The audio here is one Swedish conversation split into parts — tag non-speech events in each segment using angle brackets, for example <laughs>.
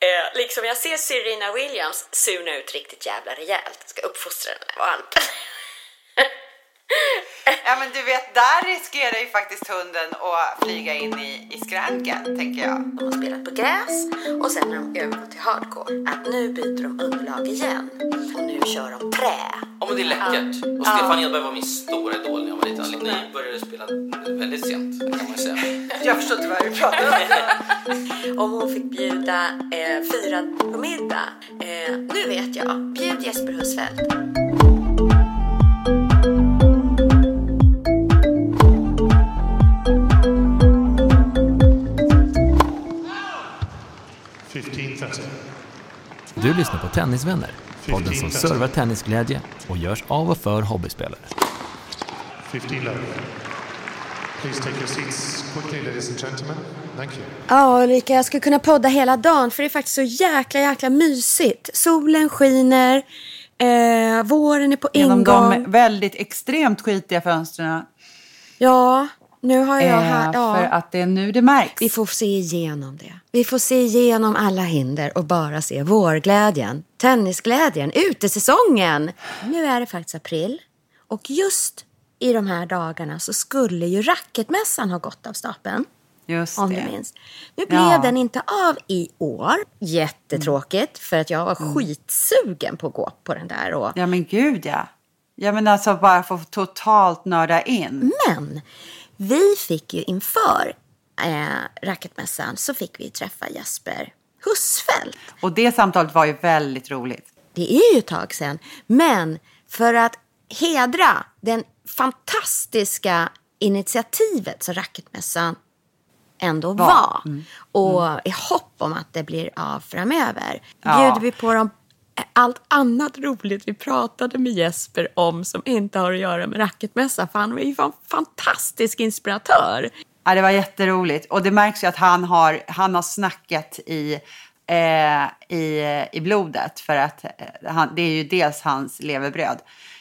Eh, liksom jag ser Serena Williams suna ut riktigt jävla rejält. Ska uppfostra den här valpen. Ja men du vet, där riskerar ju faktiskt hunden att flyga in i, i skranken, tänker jag. De har spelat på gräs och sen när de övergår till hardcore, att nu byter de underlag igen. Och nu kör de trä. Ja men det är läckert. Och Stefan Edberg var min stora idol när jag var liten. Ni började spela väldigt sent kan man säga. Jag förstår inte vad du pratar om. <laughs> Om hon fick bjuda eh, fyra på middag. Eh, nu vet jag. Bjud Jesper Husfeldt. Du lyssnar på Tennisvänner, podden som servar tennisglädje och görs av och för hobbyspelare. 15 love. Please take your seats quickly, ladies and gentlemen. Thank you. Ja, Ulrika, jag skulle kunna podda hela dagen för det är faktiskt så jäkla, jäkla mysigt. Solen skiner, eh, våren är på Genom ingång. de väldigt extremt skitiga fönstren. Ja, nu har jag Eh, här... Ja. För att det är nu det märks. Vi får se igenom det. Vi får se igenom alla hinder och bara se vårglädjen, tennisglädjen, utesäsongen. Nu är det faktiskt april och just i de här dagarna så skulle ju racketmässan ha gått av stapeln. Just Om det. du minns. Nu blev Ja. den inte av i år. Jättetråkigt för att jag var skitsugen på att gå på den där. Och... Ja men gud ja. Ja men alltså bara få totalt nörda in. Men vi fick ju inför eh, racketmässan så fick vi träffa Jesper Husfeldt. Och det samtalet var ju väldigt roligt. Det är ju ett tag sedan. Men för att hedra den fantastiska initiativet som racketmässan ändå var. Mm. Och i hopp om att det blir av framöver. Ja. Bjuder vi på dem allt annat roligt vi pratade med Jesper om som inte har att göra med racketmässan. För han var ju en fantastisk inspiratör. Ja, det var jätteroligt. Och det märks ju att han har, han har snackat i, eh, i, i blodet. För att eh, han, det är ju dels hans levebröd.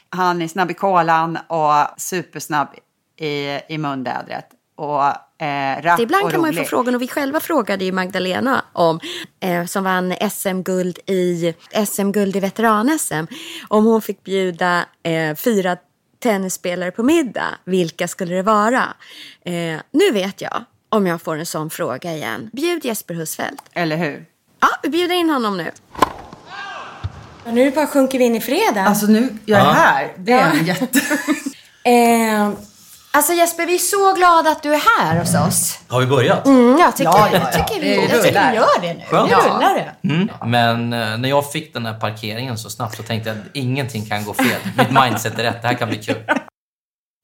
Han är snabb i kolan och supersnabb i, i munvädret. Och eh, rapp Ibland och kan man ju få rolig. frågan, och vi själva frågade ju Magdalena om, eh, som vann SM-guld i, SM-guld i veteran-SM, om hon fick bjuda eh, fyra tennisspelare på middag, vilka skulle det vara? Eh, nu vet jag, om jag får en sån fråga igen. Bjud Jesper Husfeldt. Eller hur? Ja, vi bjuder in honom nu. Nu bara sjunker vi in i fredag. Alltså nu, jag är här. Det är en jätte... <laughs> eh, alltså Jesper, vi är så glada att du är här hos oss. Har vi börjat? Mm, jag tycker, Ja, ja, ja. jag tycker vi, Det jag tycker rullar. vi gör det nu. Skönt. Nu rullar det. Mm. Men eh, när jag fick den här parkeringen så snabbt så tänkte jag att ingenting kan gå fel. Mitt mindset är rätt. Det här kan bli kul.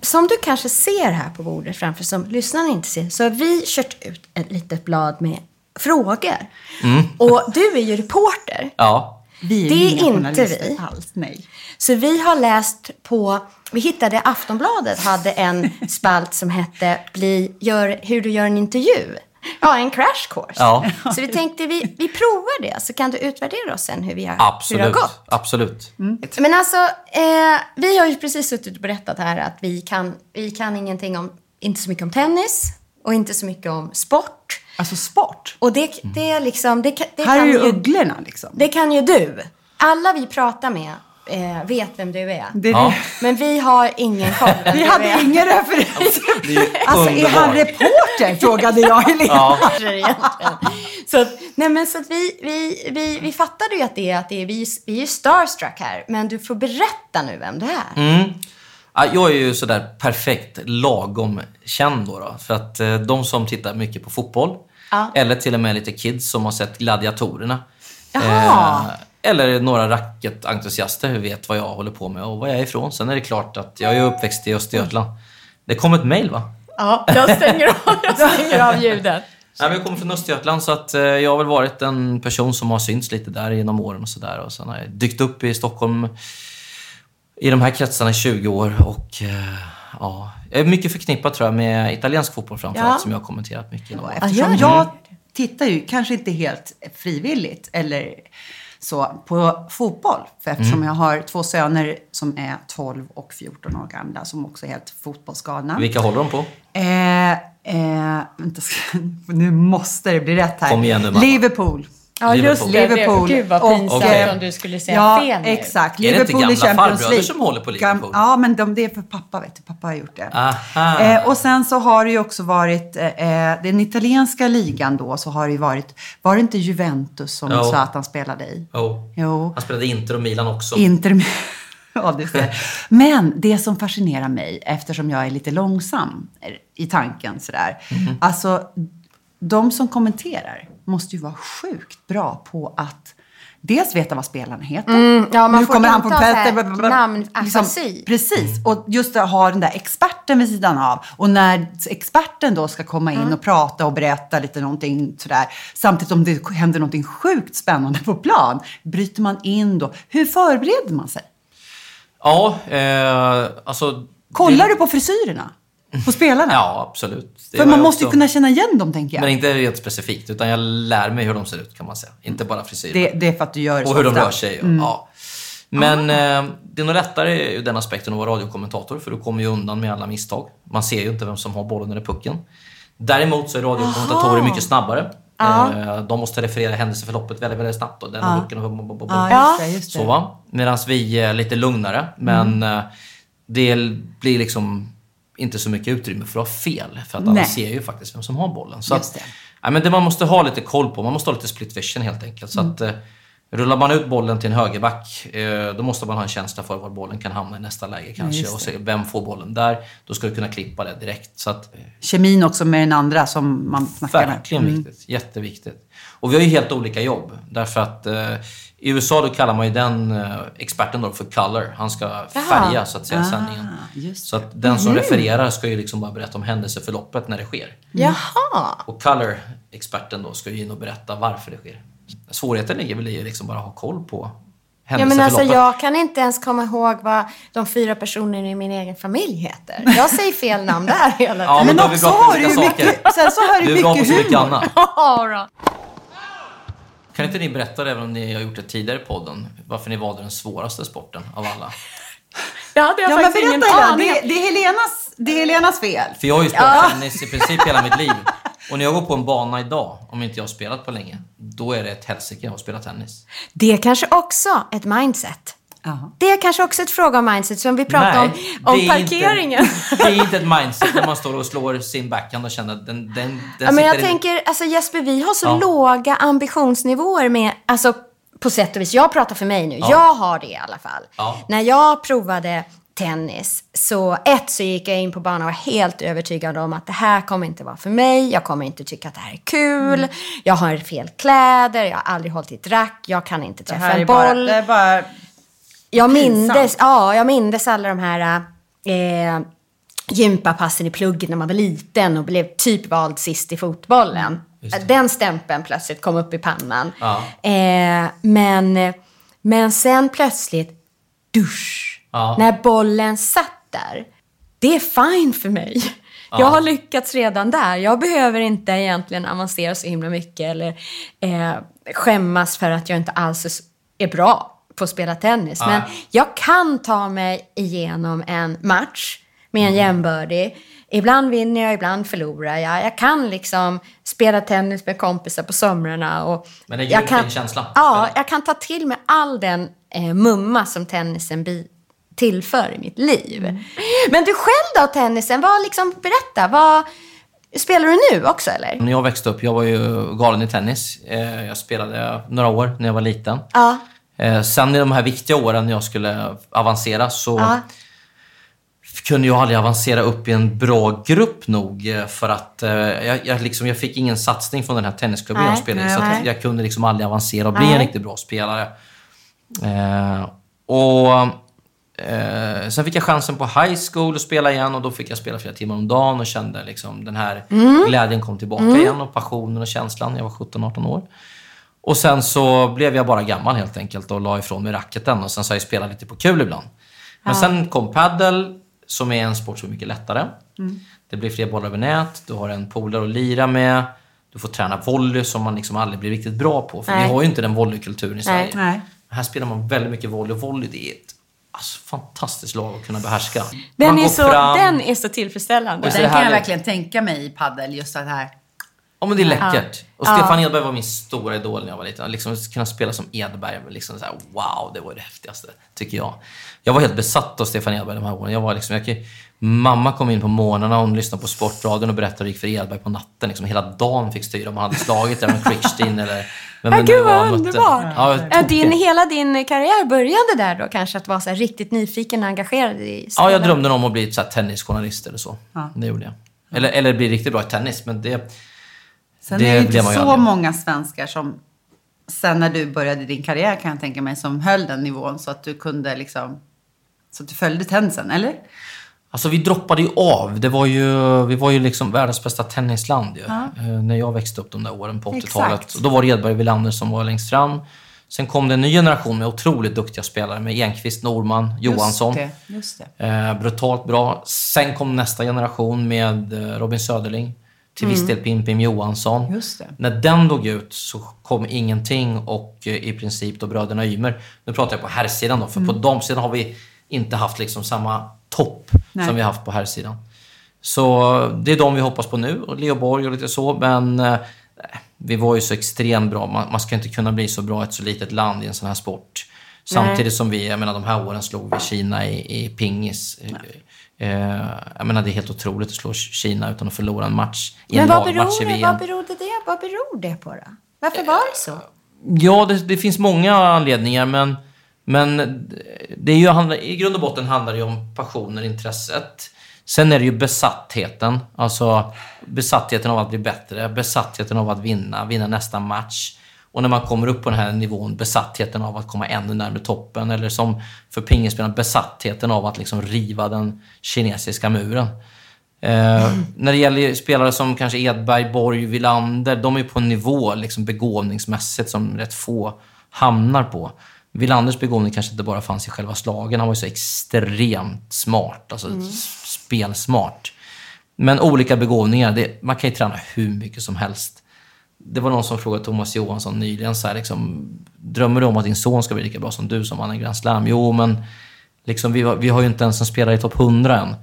Som du kanske ser här på bordet framför, som lyssnarna inte ser, så har vi kört ut ett litet blad med frågor. Och du är ju reporter. Ja. Vi Det är inte vi. Alls, nej. Så vi har läst på, vi hittade Aftonbladet hade en <laughs> spalt som hette Bli, gör, Hur du gör en intervju. Ja, en crash course. Ja. Så vi tänkte vi, vi provar det, så kan du utvärdera oss sen hur, vi har, hur det har Absolut. gått. Absolut. Men alltså, eh, vi har ju precis suttit och berättat här att vi kan, vi kan ingenting om, inte så mycket om tennis och inte så mycket om sport. Alltså sport. Och det, det är liksom, det, kan- det här är kan ju ju, ugglorna liksom. det kan ju du. Alla vi pratar med eh, vet vem du är. Det, Ja. Men vi har ingen koll <laughs> Vi hade är. ingen referens. Det är Alltså är han reporter? Frågade jag Helena. Ja. Så, att- nej men så att vi, vi, vi, vi fattade ju att det är, att det är, vi, vi är starstruck här. Men du får berätta nu vem du är. Mm. Ja, Jag är ju sådär perfekt lagom känd då. då för att eh, de som tittar mycket på fotboll, Ja. eller till och med lite kids som har sett Gladiatorerna. Jaha. Eh, eller några racketentusiaster vet vad jag håller på med och var jag är ifrån. Sen är det klart att jag är uppväxt i Östergötland. Det kom ett mejl va? Ja, jag stänger av, jag stänger av ljudet. Nej, jag kommer från Östergötland så att, eh, jag har väl varit en person som har synts lite där genom åren och sådär. Och sen har jag dykt upp i Stockholm i de här kretsarna i 20 år och eh, ja, jag är mycket förknippad tror jag med italiensk fotboll framförallt Ja. som jag har kommenterat mycket åren. Eftersom jag tittar ju, kanske inte helt frivilligt eller så, på fotboll. För eftersom Mm. jag har två söner som är 12 och 14 år gamla som också är helt fotbollsgalna. Vilka håller de på? Eh, eh, vänta, <laughs> nu måste det bli rätt här. Kom igen nu, mamma. Liverpool. Ja, just det. Liverpool. Gud vad Och- pinsamt Okej. om du skulle säga Ja, fel nu. exakt. Är det inte Liverpool i gamla farbröder som håller på Liverpool? Ja, men de, det är för pappa, vet du. Pappa har gjort det. Aha. Eh, och sen så har det ju också varit, eh, den italienska ligan då, så har det ju varit, var det inte Juventus som Jo. Zlatan spelade i? Oh. Jo. Han spelade Inter och Milan också. Inter <laughs> Ja, det. Men det som fascinerar mig, eftersom jag är lite långsam i tanken sådär. Mhm. Alltså, de som kommenterar måste ju vara sjukt bra på att dels veta vad spelarna heter. Mm, ja, man nu får kommer han på blablabla. namnafasi. precis. Och just att ha den där experten vid sidan av. Och när experten då ska komma in och prata och berätta lite någonting sådär. Samtidigt om det händer någonting sjukt spännande på plan. Bryter man in då? Hur förbereder man sig? Ja, eh, alltså... Kollar det- du på frisyrerna? På spelarna? Ja, absolut. Det För man måste ju kunna känna igen dem, tänker jag. Men inte helt specifikt, utan jag lär mig hur de ser ut kan man säga. Inte bara frisyren. det, det är för att du gör och hur de rör sig. och- Ja. Men eh, det är nog lättare ur den aspekten att vara radiokommentator för du kommer ju undan med alla misstag. Man ser ju inte vem som har bollen eller pucken. Däremot så är radiokommentatorer mycket snabbare. Eh, de måste referera händelseförloppet väldigt, väldigt snabbt. Och den och pucken och, och, och. Ja. Så va? Medan vi är lite lugnare. Men Mm. eh, det blir liksom inte så mycket utrymme för att ha fel. För att alla Nej. ser ju faktiskt vem som har bollen. Så Just att, det. ja, men det man måste ha lite koll på, man måste ha lite split vision helt enkelt. Så Mm. att, eh, rullar man ut bollen till en högerback, eh, då måste man ha en känsla för var bollen kan hamna i nästa läge kanske. och se vem får bollen där. Då ska du kunna klippa det direkt. Så att, eh, Kemin också med den andra som man snackar med. Verkligen Mm. viktigt. Jätteviktigt. Och vi har ju helt olika jobb. Därför att eh, i USA då kallar man ju den eh, experten då för color. Han ska färga så att säga sändningen. Ah, just Så att den som refererar ska ju liksom bara berätta om händelseförloppet när det sker. Jaha. Och color-experten då ska ju in och berätta varför det sker. Svårigheten ligger väl i att liksom bara ha koll på Ja, men alltså, jag kan inte ens komma ihåg vad de fyra personerna i min egen familj heter. Jag säger fel namn där hela Ja, tiden. men Men vi också har du mycket, sen så har Du du mycket så mycket humor. annat. <laughs> Ja. Kan inte ni berätta, även om ni har gjort det tidigare i podden, varför ni valde den svåraste sporten av alla? Det hade jag Ja, men faktiskt ingen aning Det, det, är Helenas, det är Helenas fel. För jag har ju spelat tennis i princip hela mitt liv. Och när jag går på en bana idag, om inte jag har spelat på länge, då är det ett helsike att spela tennis. Det är kanske också ett mindset. Jaha. Det är kanske också ett fråga om mindset som vi pratade om, det om är parkeringen. Inte, <laughs> det är inte ett mindset när man står och slår sin backhand och känner att den, den, den Ja, men jag sitter i- tänker, alltså Jesper, vi har så Ja. låga ambitionsnivåer med, alltså på sätt och vis, jag pratar för mig nu, jag har det i alla fall. Ja. När jag provade tennis, så ett så gick jag in på banan och var helt övertygad om att det här kommer inte vara för mig, jag kommer inte tycka att det här är kul, Mm. jag har fel kläder, jag har aldrig hållit i ett rack, jag kan inte träffa en bara, boll. det är bara Jag mindes, ja, jag mindes alla de här eh, gympapassen i plugget när man var liten och blev typ vald sist i fotbollen. Den stämpeln plötsligt kom upp i pannan. Ja. Eh, men, men sen plötsligt, dusch, Ja. när bollen satt där. Det är fine för mig. Jag har lyckats redan där. Jag behöver inte egentligen avancera så himla mycket eller eh, skämmas för att jag inte alls är bra på att spela tennis. Men jag kan ta mig igenom en match med en jämbördig. Ibland vinner jag, ibland förlorar jag. Jag kan liksom spela tennis med kompisar på somrarna. Och Men det en grym kan, fin känsla. Ja, jag kan ta till mig all den eh, mumma som tennisen bi- tillför i mitt liv. Mm. Men du själv då, tennisen? Vad liksom, berätta, vad, spelar du nu också eller? När jag växte upp, jag var ju galen i tennis. Eh, Jag spelade några år när jag var liten. Ja. Eh, Sen i de här viktiga åren när jag skulle avancera så Ja. kunde jag aldrig avancera upp i en bra grupp nog eh, för att eh, jag, jag, liksom, jag fick ingen satsning från den här tennisklubben Nej, jag spelade i. Så nej. jag kunde liksom aldrig avancera och bli en Nej. riktigt bra spelare. Eh, och Eh, sen fick jag chansen på high school att spela igen och då fick jag spela flera timmar om dagen och kände liksom den här glädjen kom tillbaka igen och passionen och känslan. Jag var 17-18 år. Och sen så blev jag bara gammal helt enkelt och la ifrån mig racketen och sen så har jag spelat lite på kul ibland. Men sen kom paddle som är en sport som är mycket lättare. Det blir fler bollar över nät, du har en polare att lira med, du får träna volley som man liksom aldrig blir riktigt bra på. För Nej. vi har ju inte den volleykulturen i Sverige. Nej. Här spelar man väldigt mycket volley och volley det är ett alltså, fantastiskt lag att kunna behärska. Den man är, så, fram. den är så tillfredsställande. Och så Den det kan jag verkligen tänka mig i paddel just det här. Ja men det är läckert. Och Stefan Edberg var min stora idol när jag var liten. Liksom kunna spela som Edberg, liksom så här, wow, det var det häftigaste, tycker jag. Jag var helt besatt av Stefan Edberg de här åren. Jag var liksom, jag, mamma kom in på morgnarna och hon lyssnade på Sportradion och berättade hur det gick för Edberg på natten. Liksom, hela dagen fick styra om han hade slagit där med Krickstein eller <laughs> vem Ja, det nu var han mötte. Ja, Ja, din, hela din karriär började där då kanske, att vara så här riktigt nyfiken och engagerad i Ja, jag spelen. drömde om att bli så här, tennisjournalist eller så. Det gjorde jag. Eller, eller bli riktigt bra i tennis, men det... Sen Det är det inte så många svenskar som sen när du började din karriär kan jag tänka mig som höll den nivån så att du kunde liksom så att du följde tennisen, eller? Alltså vi droppade ju av. Det var ju, vi var ju liksom världens bästa tennisland ju. Eh, När jag växte upp de där åren på 80-talet. Exakt. Och Då var det Edberg Wilander som var längst fram. Sen kom det en ny generation med otroligt duktiga spelare med Enqvist, Norman, Johansson. Just det. Just det. Eh, brutalt bra. Sen kom nästa generation med eh, Robin Söderling. Till viss del Pim-Pim Johansson. Mm. Just det. När den dog ut så kom ingenting och eh, i princip då bröderna Ymer. Nu pratar jag på herrsidan då, för Mm. på damsidan har vi inte haft liksom samma topp Nej. som vi haft på herrsidan. Så det är de vi hoppas på nu, och Leo Borg och lite så. Men eh, vi var ju så extremt bra. Man, man ska inte kunna bli så bra i ett så litet land i en sån här sport. Samtidigt som vi, jag menar de här åren slog vi Kina i, i pingis. Eh, jag menar det är helt otroligt att slå Kina utan att förlora en match i en Men vad lagmatch i beror, det, VM. vad, berodde det, vad beror det på då? Varför var det så? Ja, det, det finns många anledningar, men, men det är ju, i grund och botten handlar det ju om passionen, intresset. Sen är det ju besattheten, alltså besattheten av att bli bättre, besattheten av att vinna, vinna nästa match. Och när man kommer upp på den här nivån, besattheten av att komma ännu närmare toppen. Eller som för pingisspelaren, besattheten av att liksom riva den kinesiska muren. Eh, när det gäller spelare som kanske Edberg, Borg, Villander, de är på en nivå liksom begåvningsmässigt som rätt få hamnar på. Villanders begåvning kanske inte bara fanns i själva slagen, han var ju så extremt smart, alltså s- spelsmart. Men olika begåvningar, det, man kan ju träna hur mycket som helst. Det var någon som frågade Thomas Johansson nyligen, så här, liksom, drömmer du om att din son ska bli lika bra som du som vann en Grand Slam? Jo, men liksom, vi, har- vi har ju inte ens en spelare i topp 100 än.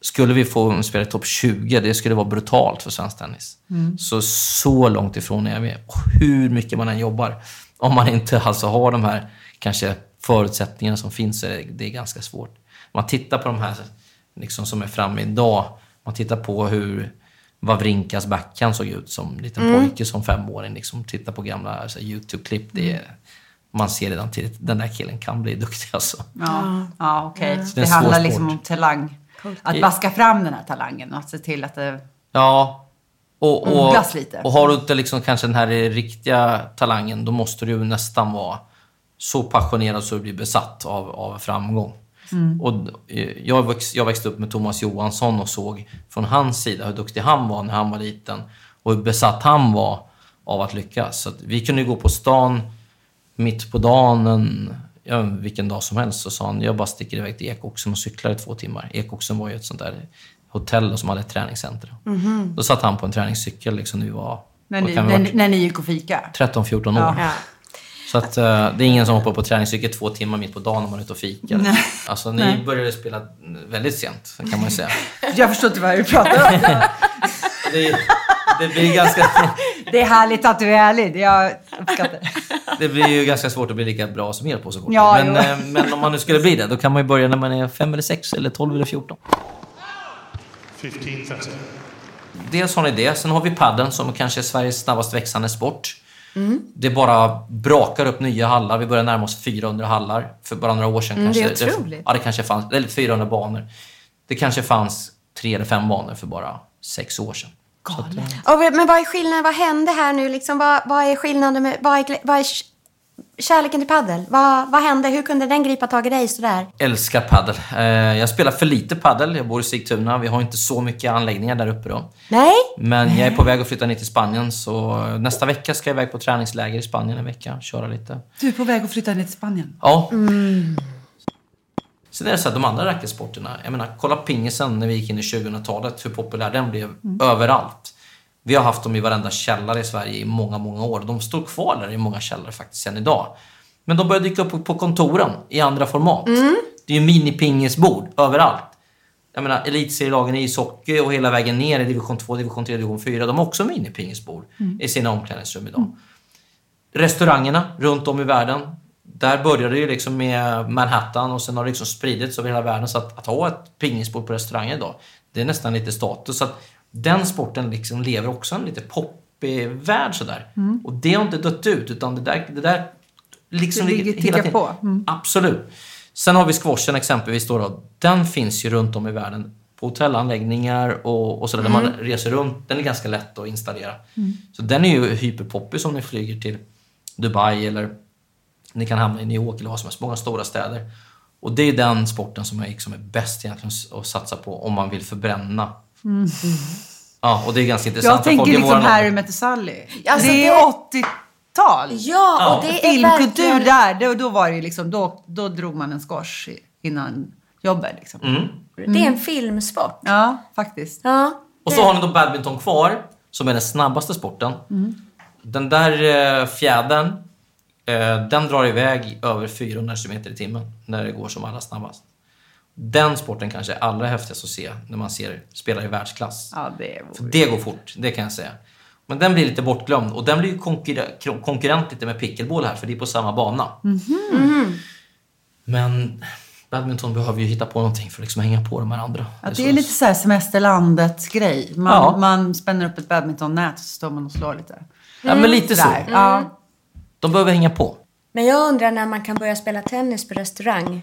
Skulle vi få en spelare i topp 20, det skulle vara brutalt för svensk tennis. Så, så långt ifrån är vi. Hur mycket man än jobbar. Om man inte alltså har de här kanske förutsättningarna som finns, så är det, det är ganska svårt. Om man tittar på de här liksom, som är framme idag. Man tittar på hur Wawrinkas backhand såg ut som liten pojke, som femåring. Liksom, titta på gamla YouTube-klipp. Det är, Man ser redan tidigt, den där killen kan bli duktig alltså. Ja, ja okej. det är Det, svår handlar sport. liksom om talang. Att vaska fram den här talangen och att se till att det... Ja. Och, och, Odlas lite. och har du inte liksom kanske den här riktiga talangen, då måste du nästan vara så passionerad så du blir besatt av, av framgång. Och eh, jag, växt, jag växte upp med Thomas Johansson och såg från hans sida hur duktig han var när han var liten och hur besatt han var av att lyckas. Så att vi kunde gå på stan mitt på dagen, en, ja, vilken dag som helst, så sa han jag bara sticker iväg till Ekoxen och cyklar i två timmar. Ekoxen var ju ett sånt där hotell som hade ett träningscenter. Då satt han på en träningscykel liksom, när vi var När ni, när, ni- när ni gick och fika. 13-14 år. Ja. Så att, eh, det är ingen som hoppar på träningscykel två timmar mitt på dagen när man är ute och fikar. Nej. Alltså ni Nej. började spela väldigt sent, kan man ju säga. <laughs> Jag förstår inte vad du pratar om. <laughs> Det, det, blir ganska, Det är härligt att du är ärlig. Jag uppskattar det. det blir ju ganska svårt att bli lika bra som er på så kort. Ja, men, eh, men om man nu skulle bli det, då kan man ju börja när man är fem eller sex eller 12 eller 14. 15.30. Dels har ni det. Sen har vi padden som kanske är Sveriges snabbast växande sport. Det bara brakar upp nya hallar. Vi börjar närma oss 400 hallar. För bara några år sedan Mm, det är kanske... otroligt. ja, det kanske fanns... Eller 400 banor. Det kanske fanns tre eller fem banor för bara sex år sedan. Att, Och, men vad är skillnaden? Vad hände här nu? Liksom, vad, vad är skillnaden med... Vad är, vad är kärleken till paddel. Vad, vad hände? Hur kunde den gripa tag i dig sådär? Älskar paddel. Eh, jag spelar för lite paddel. Jag bor i Sigtuna. Vi har inte så mycket anläggningar där uppe då. Nej? Men jag är på väg att flytta ner till Spanien så nästa vecka ska jag iväg på träningsläger i Spanien en vecka. Köra lite. Du är på väg att flytta ner till Spanien. Ja. Sen är det så att de andra racketsporterna, jag menar kolla pingisen när vi gick in i 2000-talet, hur populär den blev överallt. Vi har haft dem i varenda källare i Sverige i många, många år. De står kvar där i många källare faktiskt än idag. Men de börjar dyka upp på kontoren i andra format. Det är ju minipingisbord överallt. Jag menar elitserielagen i ishockey och hela vägen ner i division 2, division 3, division 4. De har också minipingisbord i sina omklädningsrum idag. Restaurangerna runt om i världen. Där började det ju liksom med Manhattan och sen har det liksom spridits över hela världen. Så att, att ha ett pingisbord på restauranger idag, det är nästan lite status. Så att den sporten liksom lever också en lite poppig värld sådär. Och det har inte dött ut, utan det där, det där liksom Det ligger- hela tiden- på. Mm. Absolut. Sen har vi squashen exempelvis då, då. Den finns ju runt om i världen på hotellanläggningar och, och sådär där man reser runt. Den är ganska lätt att installera. Så den är ju hyperpoppis om ni flyger till Dubai eller ni kan hamna i New York eller vad som helst. Många stora städer. Och det är den sporten som är, liksom är bäst egentligen att satsa på om man vill förbränna. Ja, och det är ganska intressant. Jag för tänker liksom våran Harry met Sally. Alltså, det är det- 80-tal. Ja, och det är Filmkultur verkligen... där. Då, då var det liksom, då, då drog man en i- innan jobbet. Liksom. Mm. Det är en filmsport. Ja, faktiskt. Ja. Och så har ni då badminton kvar, som är den snabbaste sporten. Den där eh, fjädern, eh, den drar iväg över 400 km i timmen när det går som allra snabbast. Den sporten kanske är allra häftigast att se när man ser spelare i världsklass. Ja, det För det går fort, det kan jag säga. Men den blir lite bortglömd och den blir ju konkurre- konkurrent lite med pickleball här för det är på samma bana. Men badminton behöver ju hitta på någonting för att liksom hänga på de här andra. Ja, det så- är lite så här semesterlandet-grej. Man, Ja. man spänner upp ett badmintonnät och så står man och slår lite. Ja, men lite så. Ja. De behöver hänga på. Men jag undrar när man kan börja spela tennis på restaurang.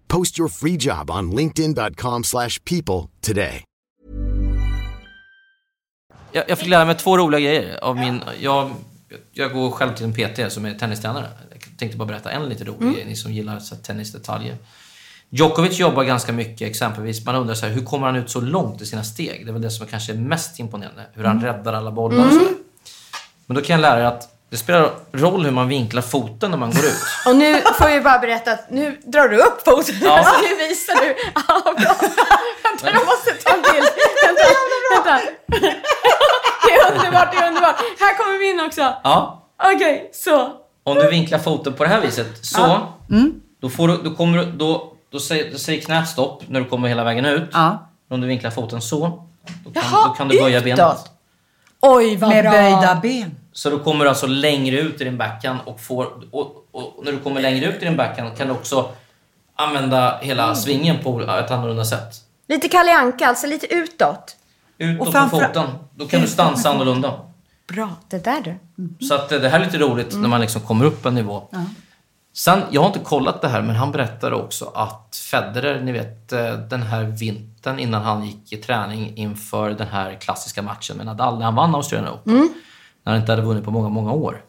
Post your free job on linkedin.com/people slash people today. Jag, jag fick lära mig två roliga grejer. Av min, jag, jag går själv till en PT som är tennistränare. Jag tänkte bara berätta en lite rolig grej, ni som gillar så här, tennisdetaljer. Djokovic jobbar ganska mycket exempelvis. Man undrar så här, hur kommer han ut så långt i sina steg? Det är väl det som är kanske mest imponerande. Hur han räddar alla bollar och sådär. Men då kan jag lära er att det spelar roll hur man vinklar foten när man går ut. Och nu får jag bara berätta att nu drar du upp foten. Ja. Alltså nu visar du. Ja, bra. Vänta, jag måste ta en bild. Vänta, vänta. Det är underbart, det är underbart. Här kommer min också. Ja, Okej, så. om du vinklar foten på det här viset, så. Då, får du, då, kommer du, då, då, säger, då säger knät stopp när du kommer hela vägen ut. Ja. Om du vinklar foten så, då kan, Jaha, då kan du böja utåt. benet. Oj, vad Med bra. böjda ben. Så då kommer du alltså längre ut i din backhand och, får, och, och när du kommer längre ut i din backhand kan du också använda hela svingen på ett annorlunda sätt. Lite Kalle Anka, alltså lite utåt. Utåt Och med framför- foten. Då kan du stansa annorlunda. Bra, det där du. Så att det här är lite roligt när man liksom kommer upp en nivå. Sen, jag har inte kollat det här, men han berättade också att Federer, ni vet eh, den här vintern innan han gick i träning inför den här klassiska matchen med Nadal när han vann Australian Open. När han inte hade vunnit på många, många år.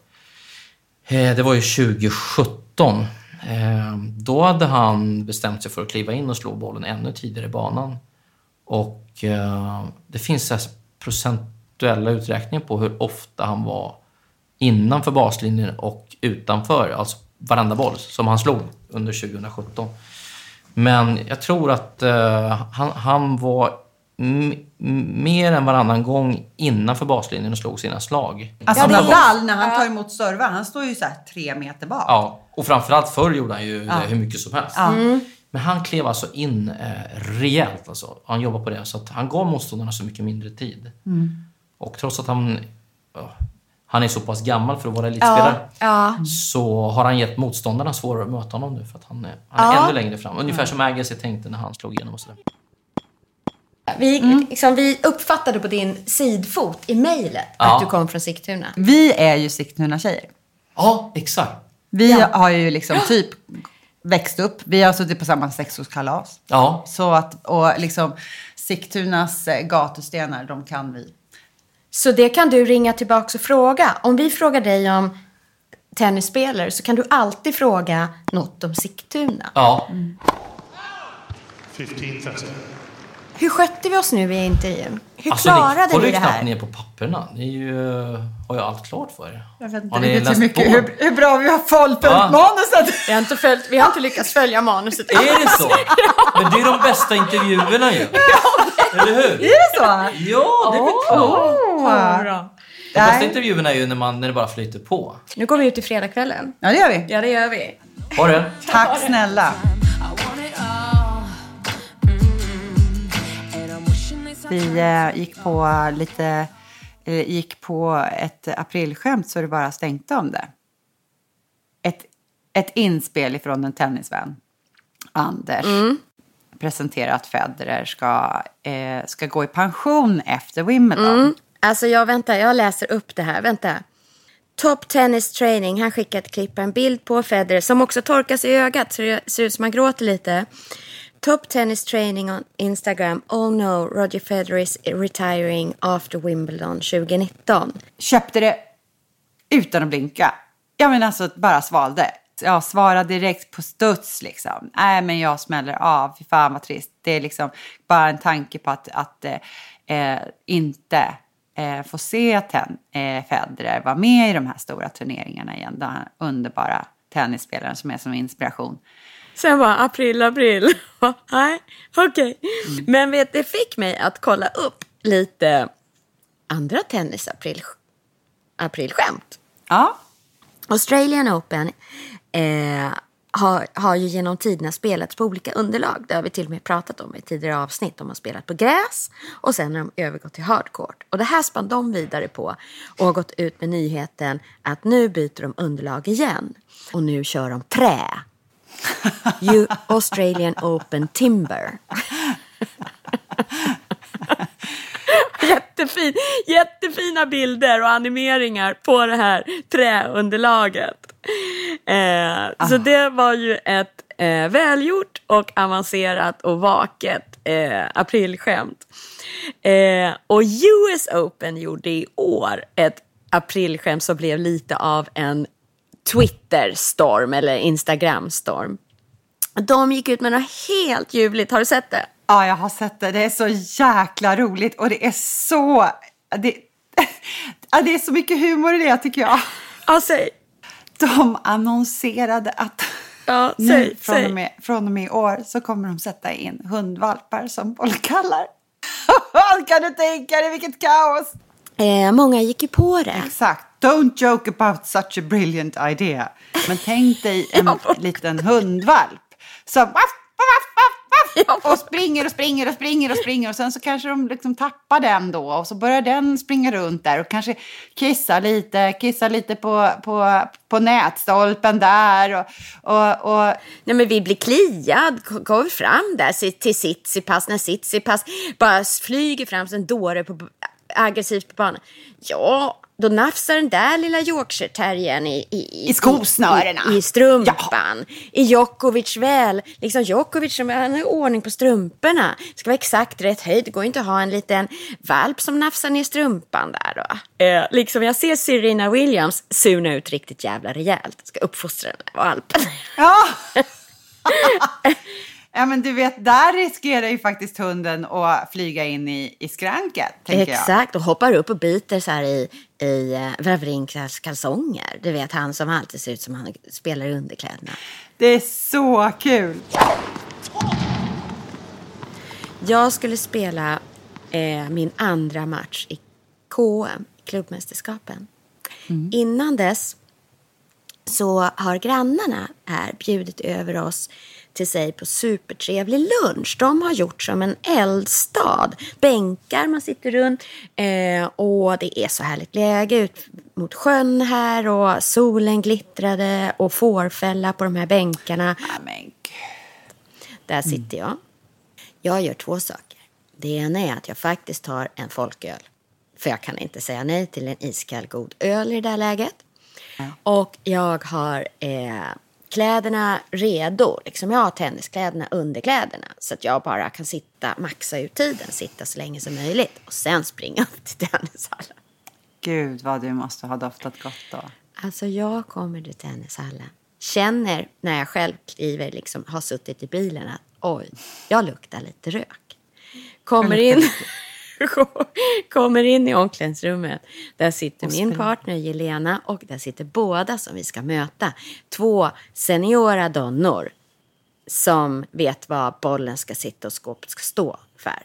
Eh, det var ju 2017. Eh, då hade han bestämt sig för att kliva in och slå bollen ännu tidigare i banan. Och eh, det finns så procentuella uträkningar på hur ofta han var innanför baslinjen och utanför, alltså varenda boll som han slog under 2017. Men jag tror att eh, han, han var mer än varannan gång innanför baslinjen och slog sina slag. Alltså Ja, det är- Nadal när han tar emot servar, han står ju så här tre meter bak. Ja, och framförallt förr gjorde han ju Ja. det hur mycket som helst. Ja. Men han klev alltså in eh, rejält. Alltså. Han jobbade på det. Så att han gav motståndarna så mycket mindre tid. Mm. Och trots att han, ja, han är så pass gammal för att vara elitspelare Ja. så har han gett motståndarna svårare att möta honom nu för att han är, han är Ja. ännu längre fram. Ungefär som Agassi tänkte när han slog igenom och sådär. Vi, Mm. liksom, vi uppfattade på din sidfot i mejlet Ja. att du kom från Sigtuna. Vi är ju Sigtuna-tjejer. Ja, exakt. Vi har ju liksom typ växt upp. Vi har suttit på samma sexårskalas. Ja, Så att, och liksom Sigtunas eh, gatustenar, de kan vi. Så det kan du ringa tillbaka och fråga. Om vi frågar dig om tennisspelare så kan du alltid fråga något om Sigtuna. ja. 15.30. Hur skötte vi oss nu i intervjun? Hur Alltså, klarade ni det knappt här? ner på papperna. Ni är ju, har ju allt klart för er. Jag vet inte hur, mycket, hur, hur bra vi har följt Ja. manuset. Vi har, inte följt, vi har inte lyckats följa manuset. Är det så? <laughs> Men det är de bästa intervjuerna ju. Eller hur? Är det så? Ja, det är väl klart. Åh. De bästa intervjuerna är ju när, man, när det bara flyter på. Nu går vi ut i fredagskvällen. Ja, det gör vi. Ja, det gör vi. Ha det! Tack snälla. Vi eh, gick på lite, eh, gick på ett aprilskämt så det bara stänkte om det. Ett, ett inspel ifrån en tennisvän, Anders, presenterar att Federer ska, eh, ska gå i pension efter Wimbledon. Alltså, jag väntar, jag läser upp det här. Vänta. Top Tennis Training. Han skickar ett klipp, en bild på Federer som också torkas i ögat så det ser ut som han gråter lite. Top Tennis Training on Instagram. Oh no, Roger Federer is retiring after Wimbledon 2019. köpte det utan att blinka. Jag menar alltså bara svalde. Jag svarade direkt på studs liksom. Nej men jag smäller av, fy fan vad trist. Det är liksom bara en tanke på att, att eh, eh, inte eh, få se ten, eh, Federer vara med i de här stora turneringarna igen. Den här underbara tennisspelaren som är som inspiration. Sen var april, april. <laughs> Nej, okej. Men vet, det fick mig att kolla upp lite andra tennis-april aprilskämt. Ja, Australian Open eh, har, har ju genom tiderna spelats på olika underlag. Det har vi till och med pratat om i tidigare avsnitt. De har spelat på gräs och sen har de övergått till hardcourt. Och det här spann de vidare på och har gått ut med nyheten att nu byter de underlag igen. Och nu kör de trä. You Australian Open Timber. Jättefin, jättefina bilder och animeringar på det här träunderlaget. Eh, Så det var ju ett eh, välgjort och avancerat och vaket eh, aprilskämt. Eh, och US Open gjorde i år ett aprilskämt som blev lite av en Twitter-storm eller Instagram-storm. De gick ut med något helt ljuvligt. Har du sett det? ja, jag har sett det. Det är så jäkla roligt och det är så... Det, <laughs> det är så mycket humor i det tycker jag. Ja, säg. De annonserade att Ja, <laughs> nu säg, från, säg. och med, från och med i år så kommer de sätta in hundvalpar som bollkallar. <laughs> kan du tänka dig vilket kaos? Eh, många gick ju på det. Exakt. Don't joke about such a brilliant idea. Men tänk dig en <laughs> liten hundvalp som vaff, vaff, vaff, och springer och springer och springer och springer. Och sen så kanske de liksom tappar den då. Och så börjar den springa runt där och kanske kissa lite, kissa lite på, på, på nätstolpen där. Och, och, och Nej men vi blir kliad, K- går fram där till Sitsipas när Sitsipas bara flyger fram som en dåre på, aggressivt på banan. Ja, då nafsar den där lilla Yorkshire-terriern i, i, I skosnörena. I, i strumpan. I Djokovic väl. Liksom Djokovic som han har ordning på strumporna. Ska vara exakt rätt höjd. Det går inte att ha en liten valp som nafsar ner strumpan där då. Eh, liksom jag ser Serena Williams suna ut riktigt jävla rejält. Ska uppfostra den där valpen. Ja. <laughs> ja, men du vet, där riskerar ju faktiskt hunden att flyga in i, i skranket, tänker jag. Exakt, och hoppar upp och biter så här i, i uh, Wawrinkas kalsonger. Du vet, han som alltid ser ut som han spelar i underkläderna. Det är så kul. Jag skulle spela eh, min andra match i KM, klubbmästerskapen. Innan dess så har grannarna här bjudit över oss till sig på supertrevlig lunch. De har gjort som en eldstad. Bänkar man sitter runt eh, och det är så härligt läge ut mot sjön här och solen glittrade och fårfälla på de här bänkarna. Ja, men gud. Där sitter jag. Jag gör två saker. Det ena är att jag faktiskt tar en folköl. För jag kan inte säga nej till en iskall god öl i det där läget. Och jag har eh, kläderna redo. Liksom jag har tenniskläderna under kläderna. Så att jag bara kan sitta, maxa ut tiden, sitta så länge som möjligt. Och sen springa upp till <laughs> tennishallen. Gud vad du måste ha doftat gott då. Alltså jag kommer till tennishallen. Känner när jag själv kliver, liksom har suttit i bilen att oj, jag luktar lite rök. Kommer in, <laughs> kommer in i omklädningsrummet. Där sitter min partner Jelena och där sitter båda som vi ska möta. Två seniora donnor som vet vad bollen ska sitta och skåpet ska stå för.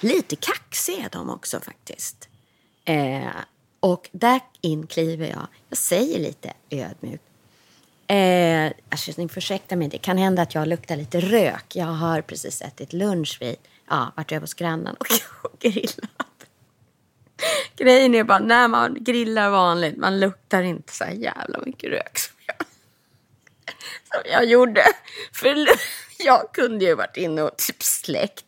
Lite kaxiga är de också faktiskt. Eh, och där in kliver jag. Jag säger lite ödmjukt. Eh, alltså, ni får ursäkta mig, det kan hända att jag luktar lite rök. Jag har precis ätit lunch vid, ja, varit över hos grannen och, <laughs> och grillat. Grejen är bara, när man grillar vanligt, man luktar inte så jävla mycket rök som jag, som jag gjorde. För jag kunde ju varit inne och typ släckt,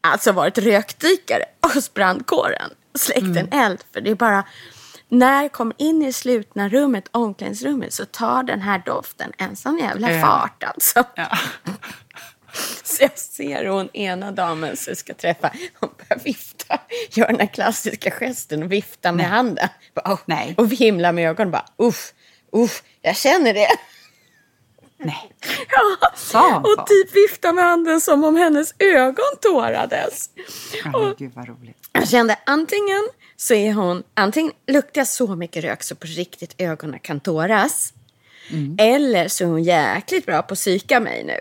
alltså varit rökdykare hos brandkåren. Släckt en eld, för det är bara när jag kommer in i slutna rummet, omklädningsrummet, så tar den här doften en sån jävla fart alltså. Ja. <laughs> Så jag ser hon ena damen som ska träffa, hon börjar vifta, gör den här klassiska gesten och vifta med handen. Bara, "Åh", Nej. Och himla med ögonen bara, uff, uff, jag känner det. Nej. <laughs> Ja, och typ vifta med handen som om hennes ögon tårades. Ja, gud vad roligt. Jag kände antingen så är hon, antingen luktar jag så mycket rök så på riktigt ögonen kan tåras. Mm. Eller så är hon jäkligt bra på att psyka mig nu.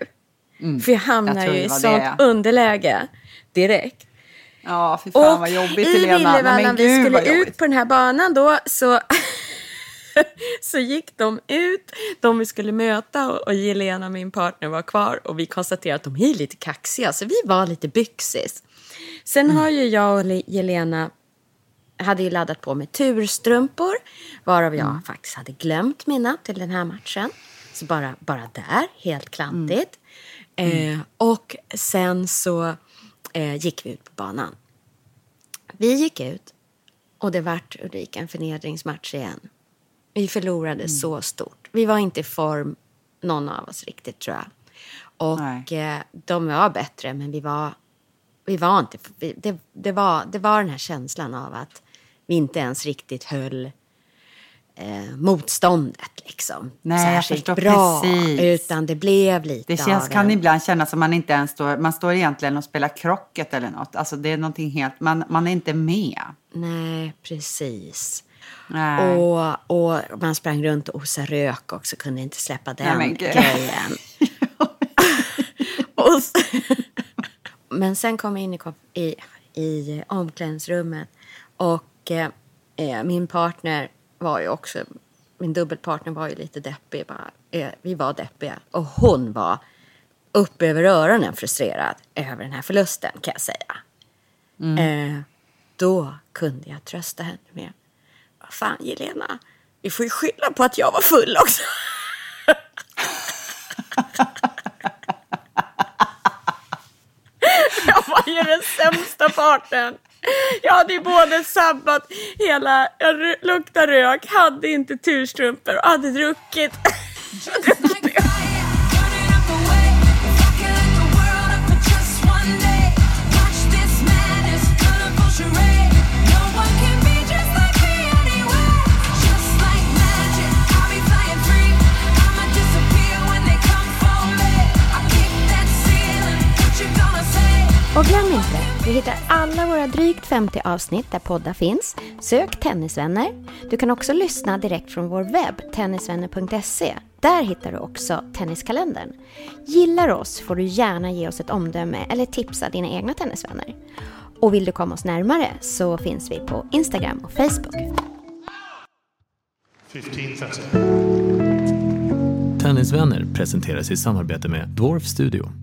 För jag hamnar Mm. Jag ju i sånt det. underläge direkt. Ja, fy fan vad jobbigt i Helena. Villevalla, men vi skulle ut på den här banan då, så, <laughs> så gick de ut, de vi skulle möta och, och Jelena, min partner, var kvar och vi konstaterade att de är lite kaxiga, så vi var lite byxis. Sen Mm. har ju jag och Le- Jelena hade ju laddat på med turstrumpor, varav jag Mm. faktiskt hade glömt mina till den här matchen. Så bara, bara där, helt klantigt. Mm. Eh, och sen så eh, gick vi ut på banan. Vi gick ut och det vart Ulrika en förnedringsmatch igen. Vi förlorade så stort. Vi var inte i form, någon av oss riktigt tror jag. Och eh, de var bättre, men vi var, vi var inte... Vi, det, det, var, det var den här känslan av att vi inte ens riktigt höll eh, motståndet liksom. Nej, särskilt bra. precis. Utan det blev lite Det känns, av kan en- ibland kännas som man inte ens står, man står egentligen och spelar krocket eller något. Alltså det är någonting helt, man, man är inte med. Nej, precis. Nej. Och, och man sprang runt och osade rök också, kunde inte släppa den gud. grejen. <laughs> <laughs> men sen kom jag in i, i, i omklädningsrummet och eh, min partner var ju också, min dubbelpartner var ju lite deppig. Bara, eh, vi var deppiga och hon var upp över öronen frustrerad över den här förlusten kan jag säga. Eh, då kunde jag trösta henne med, vad fan Jelena, vi får ju skylla på att jag var full också. <laughs> jag var ju den sämsta parten. Jag hade ju både sabbat hela, jag luktade rök, hade inte turstrumpor och hade druckit. Och glöm inte, du hittar alla våra drygt 50 avsnitt där poddar finns. Sök Tennisvänner. Du kan också lyssna direkt från vår webb, tennisvänner.se. Där hittar du också Tenniskalendern. Gillar du oss får du gärna ge oss ett omdöme eller tipsa dina egna tennisvänner. Och vill du komma oss närmare så finns vi på Instagram och Facebook. 15, Tennisvänner presenteras i samarbete med Dwarf Studio.